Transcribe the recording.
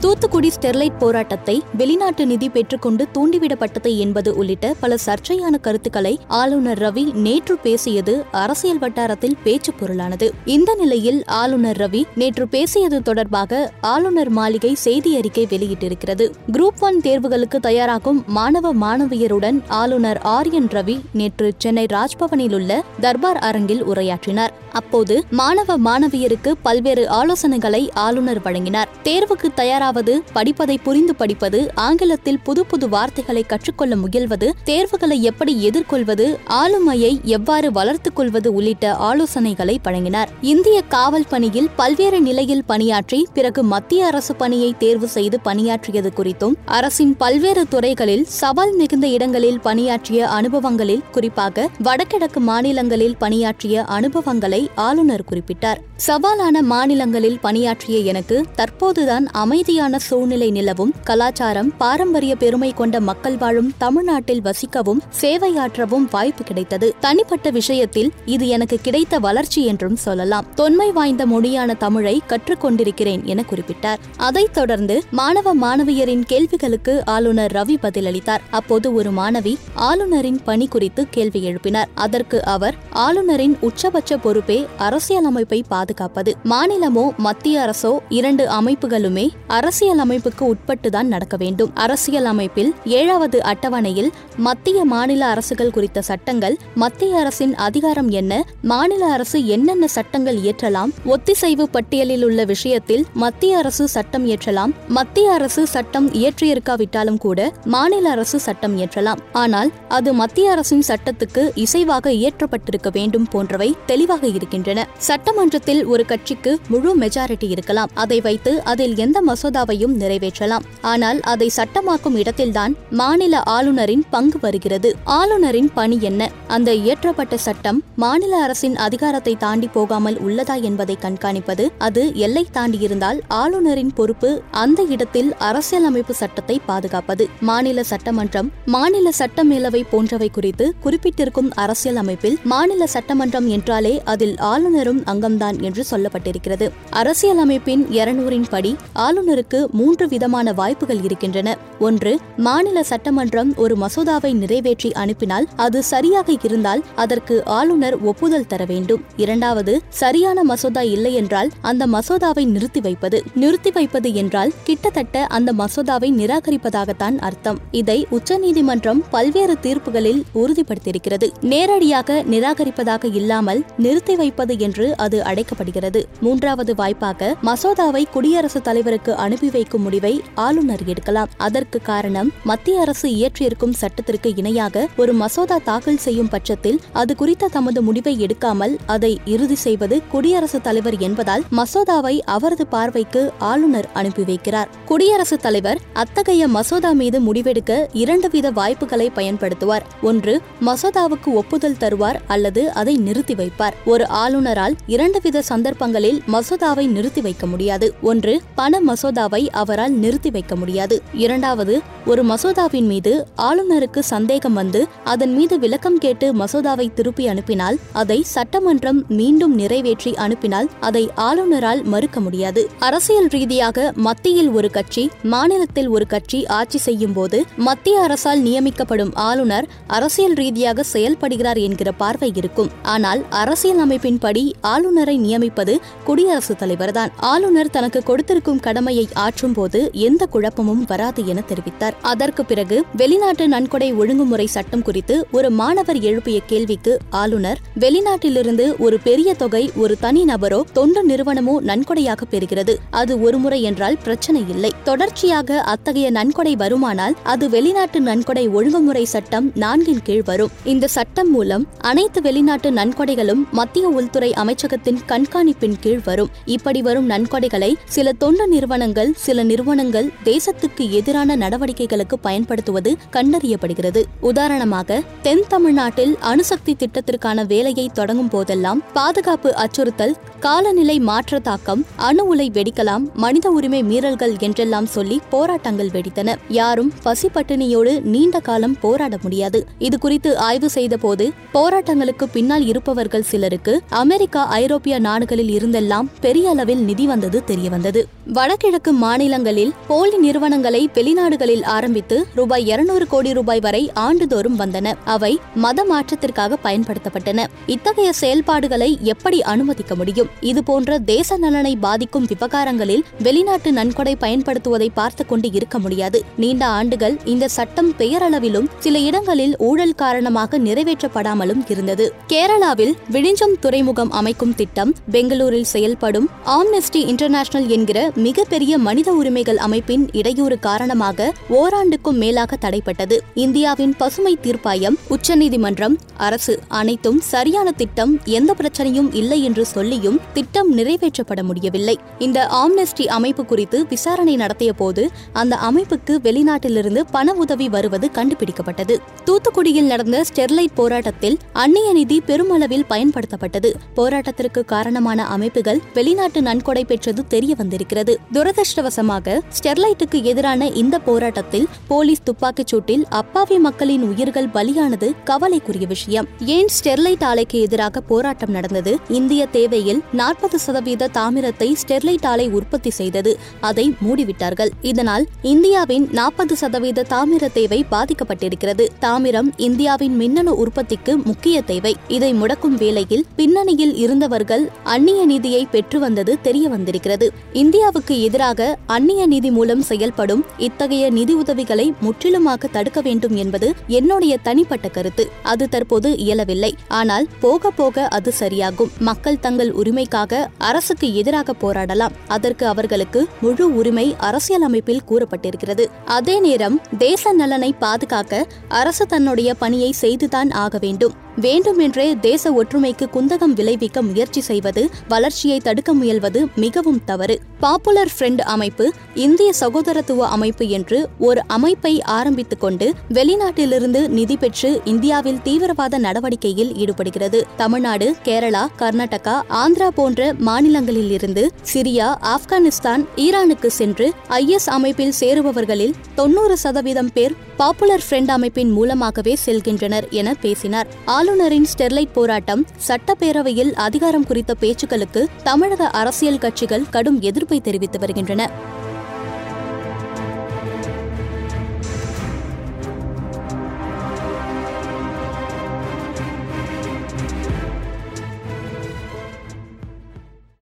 Thoothukudi Sterlite போராட்டத்தை வெளிநாட்டு நிதி பெற்றுக்கொண்டு தூண்டிவிடப்பட்டது என்பது உள்ளிட்ட பல சர்ச்சையான கருத்துக்களை ஆளுநர் ரவி நேற்று பேசியது அரசியல் வட்டாரத்தில் பேச்சு பொருளானது. இந்த நிலையில் ஆளுநர் ரவி நேற்று பேசியது தொடர்பாக ஆளுநர் மாளிகை செய்தி அறிக்கை வெளியிட்டிருக்கிறது. குரூப் ஒன் தேர்வுகளுக்கு தயாராகும் மாணவ மாணவியருடன் ஆளுநர் ஆர் என் ரவி நேற்று சென்னை ராஜ்பவனில் உள்ள தர்பார் அரங்கில் உரையாற்றினார். அப்போது மாணவ மாணவியருக்கு பல்வேறு ஆலோசனைகளை ஆளுநர் வழங்கினார். தேர்வுக்கு தயாராவது படிப்பதை புரிந்து படிப்பது ஆங்கிலத்தில் புது புது வார்த்தைகளை கற்றுக்கொள்ள முயல்வது தேர்வுகளை எப்படி எதிர்கொள்வது ஆளுமையை எவ்வாறு வளர்த்துக் கொள்வது உள்ளிட்ட ஆலோசனைகளை வழங்கினார். இந்திய காவல் பணியில் பல்வேறு நிலையில் பணியாற்றி பிறகு மத்திய அரசு பணியை தேர்வு செய்து பணியாற்றியது குறித்தும் அரசின் பல்வேறு துறைகளில் சவால் மிகுந்த இடங்களில் பணியாற்றிய அனுபவங்களில் குறிப்பாக வடகிழக்கு மாநிலங்களில் பணியாற்றிய அனுபவங்களை ஆளுநர் குறிப்பிட்டார். சவாலான மாநிலங்களில் பணியாற்றிய எனக்கு தற்போதுதான் அமைதியான சூழ்நிலை நிலவும். கலாச்சாரம் பாரம்பரிய பெருமை கொண்ட மக்கள் வாழும் தமிழ்நாட்டில் வசிக்கவும் சேவையாற்றவும் வாய்ப்பு கிடைத்தது. தனிப்பட்ட விஷயத்தில் இது எனக்கு கிடைத்த வளர்ச்சி என்றும் சொல்லலாம். தொன்மை வாய்ந்த மொழியான தமிழை கற்றுக்கொண்டிருக்கிறேன் என குறிப்பிட்டார். அதைத் தொடர்ந்து மாணவ மாணவியரின் கேள்விகளுக்கு ஆளுநர் ரவி பதிலளித்தார். அப்போது ஒரு மாணவி ஆளுநரின் பணி குறித்து கேள்வி எழுப்பினார். அதற்கு அவர் ஆளுநரின் உச்சபட்ச பொறுப்பே அரசியலமைப்பை பாதுகாப்பது. மாநிலமோ மத்திய அரசோ இரண்டு அமைப்புகளுமே அரசியலமைப்புக்கு உட்பட்டுதான் நடக்க வேண்டும். அரசியல் அமைப்பில் ஏழாவது அட்டவணையில் மத்திய மாநில அரசுகள் குறித்த சட்டங்கள் மத்திய அரசின் அதிகாரம் என்ன மாநில அரசு என்னென்ன சட்டங்கள் இயற்றலாம் ஒத்திசைவு பட்டியலில் உள்ள விஷயத்தில் மத்திய அரசு சட்டம் இயற்றலாம் மத்திய அரசு சட்டம் இயற்றியிருக்காவிட்டாலும் கூட மாநில அரசு சட்டம் இயற்றலாம். ஆனால் அது மத்திய அரசின் சட்டத்துக்கு இசைவாக இயற்றப்பட்டிருக்க வேண்டும் போன்றவை தெளிவாக இருக்கின்றன. சட்டமன்றத்தில் ஒரு கட்சிக்கு முழு மெஜாரிட்டி இருக்கலாம். அதை வைத்து அதில் எந்த மசோதாவையும் நிறைவேற்றலாம். ஆனால் அதை சட்டமாக்கும் இடத்தில்தான் மாநில ஆளுநரின் பங்கு வருகிறது. ஆளுநரின் பணி என்ன? அந்த இயற்றப்பட்ட சட்டம் மாநில அரசின் அதிகாரத்தை தாண்டி போகாமல் உள்ளதா என்பதை கண்காணிப்பது அது எல்லை தாண்டி இருந்தால் ஆளுநரின் பொறுப்பு அந்த இடத்தில் அரசியலமைப்பு சட்டத்தை பாதுகாப்பது. மாநில சட்டமன்றம் மாநில சட்டமேலவை போன்றவை குறித்து குறிப்பிட்டிருக்கும் அரசியல் அமைப்பில் மாநில சட்டமன்றம் என்றாலே அதில் ஆளுநரும் அங்கம்தான் என்று சொல்லப்பட்டிருக்கிறது. அரசியலமைப்பின் இருநூறின் படி ஆளுநருக்கு மூன்று விதமான வாய்ப்புகள் இருக்கின்றன. ஒன்று மாநில சட்டமன்றம் ஒரு மசோதாவை நிறைவேற்றி அனுப்பினால் அது சரியாக இருந்தால் அதற்கு ஆளுநர் ஒப்புதல் தர வேண்டும். இரண்டாவது சரியான மசோதா இல்லை என்றால் அந்த மசோதாவை நிறுத்தி வைப்பது. நிறுத்தி வைப்பது என்றால் கிட்டத்தட்ட அந்த மசோதாவை நிராகரிப்பதாகத்தான் அர்த்தம். இதை உச்சநீதிமன்றம் பல்வேறு தீர்ப்புகளில் உறுதிப்படுத்தியிருக்கிறது. நேரடியாக நிராகரி நிராகரிப்பதாக இல்லாமல் நிறுத்தி வைப்பது என்று அது அழைக்கப்படுகிறது. மூன்றாவது வாய்ப்பாக மசோதாவை குடியரசுத் தலைவருக்கு அனுப்பி வைக்கும் முடிவை ஆளுநர் எடுக்கலாம். அதற்கு காரணம் மத்திய அரசு இயற்றியிருக்கும் சட்டத்திற்கு இணையாக ஒரு மசோதா தாக்கல் செய்யும் பட்சத்தில் அது குறித்த தமது முடிவை எடுக்காமல் அதை இறுதி செய்வது குடியரசுத் தலைவர் என்பதால் மசோதாவை அவரது பார்வைக்கு ஆளுநர் அனுப்பி வைக்கிறார். குடியரசுத் தலைவர் அத்தகைய மசோதா மீது முடிவெடுக்க இரண்டு வித வாய்ப்புகளை பயன்படுத்துவார். ஒன்று மசோதாவுக்கு ஒப்புதல் தருவார் அல்லது அல்லது அதை நிறுத்தி வைப்பார். ஒரு ஆளுநரால் இரண்டு வித சந்தர்ப்பங்களில் மசோதாவை நிறுத்தி வைக்க முடியாது. ஒன்று பண மசோதாவை அவரால் நிறுத்தி வைக்க முடியாது. இரண்டாவது ஒரு மசோதாவின் மீது ஆளுநருக்கு சந்தேகம் வந்து அதன் மீது விளக்கம் கேட்டு மசோதாவை திருப்பி அனுப்பினால் அதை சட்டமன்றம் மீண்டும் நிறைவேற்றி அனுப்பினால் அதை ஆளுநரால் மறுக்க முடியாது. அரசியல் ரீதியாக மத்தியில் ஒரு கட்சி மாநிலத்தில் ஒரு கட்சி ஆட்சி செய்யும் போது மத்திய அரசால் நியமிக்கப்படும் ஆளுநர் அரசியல் ரீதியாக செயல்படுகிறார் என்கிற பார்வை இருக்கும். ஆனால் அரசியல் அமைப்பின்படி ஆளுநரை நியமிப்பது குடியரசுத் தலைவர்தான். ஆளுநர் தனக்கு கொடுத்திருக்கும் கடமையை ஆற்றும் போது எந்த குழப்பமும் வராது என தெரிவித்தார். அதற்கு பிறகு வெளிநாட்டு நன்கொடை ஒழுங்குமுறை சட்டம் குறித்து ஒரு மாணவர் எழுப்பிய கேள்விக்கு ஆளுநர் வெளிநாட்டிலிருந்து ஒரு பெரிய தொகை ஒரு தனி நபரோ தொண்டு நிறுவனமோ நன்கொடையாக பெறுகிறது. அது ஒருமுறை என்றால் பிரச்சனை இல்லை. தொடர்ச்சியாக அத்தகைய நன்கொடை வருமானால் அது வெளிநாட்டு நன்கொடை ஒழுங்குமுறை சட்டம் நான்கின் கீழ் வரும். இந்த சட்டம் மூலம் அனைத்து வெளிநாட்டு நன்கொடைகளும் மத்திய உள்துறை அமைச்சகத்தின் கண்காணிப்பின் கீழ் வரும். இப்படி வரும் நன்கொடைகளை சில தொண்டு நிறுவனங்கள் சில நிறுவனங்கள் தேசத்துக்கு எதிரான நடவடிக்கைகளுக்கு பயன்படுத்துவது கண்டறியப்படுகிறது. உதாரணமாக தென் தமிழ்நாட்டில் அணுசக்தி திட்டத்திற்கான வேலையை தொடங்கும் போதெல்லாம் பாதுகாப்பு அச்சுறுத்தல் காலநிலை மாற்ற தாக்கம் அணு உலை வெடிக்கலாம் மனித உரிமை மீறல்கள் என்றெல்லாம் சொல்லி போராட்டங்கள் வெடித்தன. யாரும் பசி பட்டினியோடு நீண்ட காலம் போராட முடியாது. இது குறித்து ஆய்வு செய்த போது போராட்டங்களுக்கு பின்னால் இருப்பவர்கள் சிலருக்கு அமெரிக்கா ஐரோப்பிய நாடுகளில் இருந்தெல்லாம் பெரிய அளவில் நிதி வந்தது தெரியவந்தது. வடகிழக்கு மாநிலங்களில் போலி நிறுவனங்களை வெளிநாடுகளில் ஆரம்பித்து ரூபாய் இருநூறு கோடி ரூபாய் வரை ஆண்டுதோறும் வந்தன. அவை மத மாற்றத்திற்காக பயன்படுத்தப்பட்டன. இத்தகைய செயல்பாடுகளை எப்படி அனுமதிக்க முடியும்? இதுபோன்ற தேச நலனை பாதிக்கும் விவகாரங்களில் வெளிநாட்டு நன்கொடை பயன்படுத்துவதை பார்த்து கொண்டு இருக்க முடியாது. நீண்ட ஆண்டுகள் இந்த சட்டம் பெயரளவிலும் சில இடங்களில் ஊழல் காரணமாக நிறைவேற்றப்படாமலும் இருந்தது. கேரளாவில் விழிஞ்சம் துறைமுகம் அமைக்கும் திட்டம் பெங்களூரில் செயல்படும் ஆம்னெஸ்டி இன்டர்நேஷனல் என்கிற மிகப்பெரிய மனித உரிமைகள் அமைப்பின் இடையூறு காரணமாக ஓராண்டுக்கும் மேலாக தடைப்பட்டது. இந்தியாவின் பசுமை தீர்ப்பாயம் உச்சநீதிமன்றம் அரசு அனைத்தும் சரியான திட்டம் எந்த பிரச்சனையும் இல்லை என்று சொல்லியும் திட்டம் நிறைவேற்றப்பட முடியவில்லை. இந்த ஆம்னெஸ்டி அமைப்பு குறித்து விசாரணை நடத்திய போது அந்த அமைப்புக்கு வெளிநாட்டிலிருந்து பண உதவி வருவது கண்டுபிடிக்கப்பட்டது. தூத்துக்குடியில் நடந்த ஸ்டெர்லைட் போராட்டத்தில் அந்நிய நிதி பெருமளவில் பயன்படுத்தப்பட்டது. போராட்டத்திற்கு காரணமான அமைப்புகள் வெளிநாட்டு நன்கொடை பெற்றது தெரிய வந்திருக்கிறது. துரதிருஷ்டவசமாக ஸ்டெர்லைட்டுக்கு எதிரான இந்த போராட்டத்தில் போலீஸ் துப்பாக்கிச் சூட்டில் அப்பாவி மக்களின் உயிர்கள் பலியானது கவலைக்குரிய விஷயம். ஏன் ஸ்டெர்லைட் ஆலைக்கு எதிராக போராட்டம் நடந்தது? இந்திய தேவையில் நாற்பது சதவீத தாமிரத்தை ஸ்டெர்லைட் ஆலை உற்பத்தி செய்தது. அதை மூடிவிட்டார்கள். இதனால் இந்தியாவின் நாற்பது சதவீத தாமிர தேவை பாதிக்கப்பட்டிருக்கிறது. தாமிரம் இந்தியாவின் மின்னணு உற்பத்திக்கு முக்கிய தேவை. தேவை இதை முடக்கும் வேளையில் பின்னணியில் இருந்தவர்கள் அந்நிய நிதியை பெற்று வந்தது தெரிய வந்திருக்கிறது இந்தியாவுக்கு எதிராக அந்நிய நிதி மூலம் செயல்படும் இத்தகைய நிதி உதவிகளை முற்றிலுமாக தடுக்க வேண்டும் என்பது என்னுடைய தனிப்பட்ட கருத்து. அது தற்போது இயலவில்லை. ஆனால் போக போக அது சரியாகும். மக்கள் தங்கள் உரிமைக்காக அரசுக்கு எதிராக போராடலாம். அதற்கு அவர்களுக்கு முழு உரிமை அரசியலமைப்பில் கூறப்பட்டிருக்கிறது. அதே நேரம் தேச நலனை பாதுகாக்க அரசு தன்னுடைய பணியை செய்துதான் ஆக வேண்டும். வேண்டுமென்றே தேச ஒற்றுமைக்கு குந்தகம் விளைவிக்க முயற்சி செய்வது வளர்ச்சியை தடுக்க முயல்வது மிகவும் தவறு. பாப்புலர் ஃப்ரெண்ட் அமைப்பு இந்திய சகோதரத்துவ அமைப்பு என்று ஒரு அமைப்பை ஆரம்பித்துக் கொண்டு வெளிநாட்டிலிருந்து நிதி பெற்று இந்தியாவில் தீவிரவாத நடவடிக்கையில் ஈடுபடுகிறது. தமிழ்நாடு கேரளா கர்நாடகா ஆந்திரா போன்ற மாநிலங்களில் இருந்து சிரியா ஆப்கானிஸ்தான் ஈரானுக்கு சென்று ஐஎஸ் அமைப்பில் சேருபவர்களில் தொன்னூறு சதவீதம் பேர் பாப்புலர் ஃப்ரெண்ட் அமைப்பின் மூலமாகவே செல்கின்றனர் என பேசினார். ஆளுநரின் ஸ்டெர்லைட் போராட்டம் சட்டப்பேரவையில் அதிகாரம் குறித்த பேச்சுக்களுக்கு தமிழக அரசியல் கட்சிகள் கடும் எதிர்ப்பை தெரிவித்து வருகின்றன.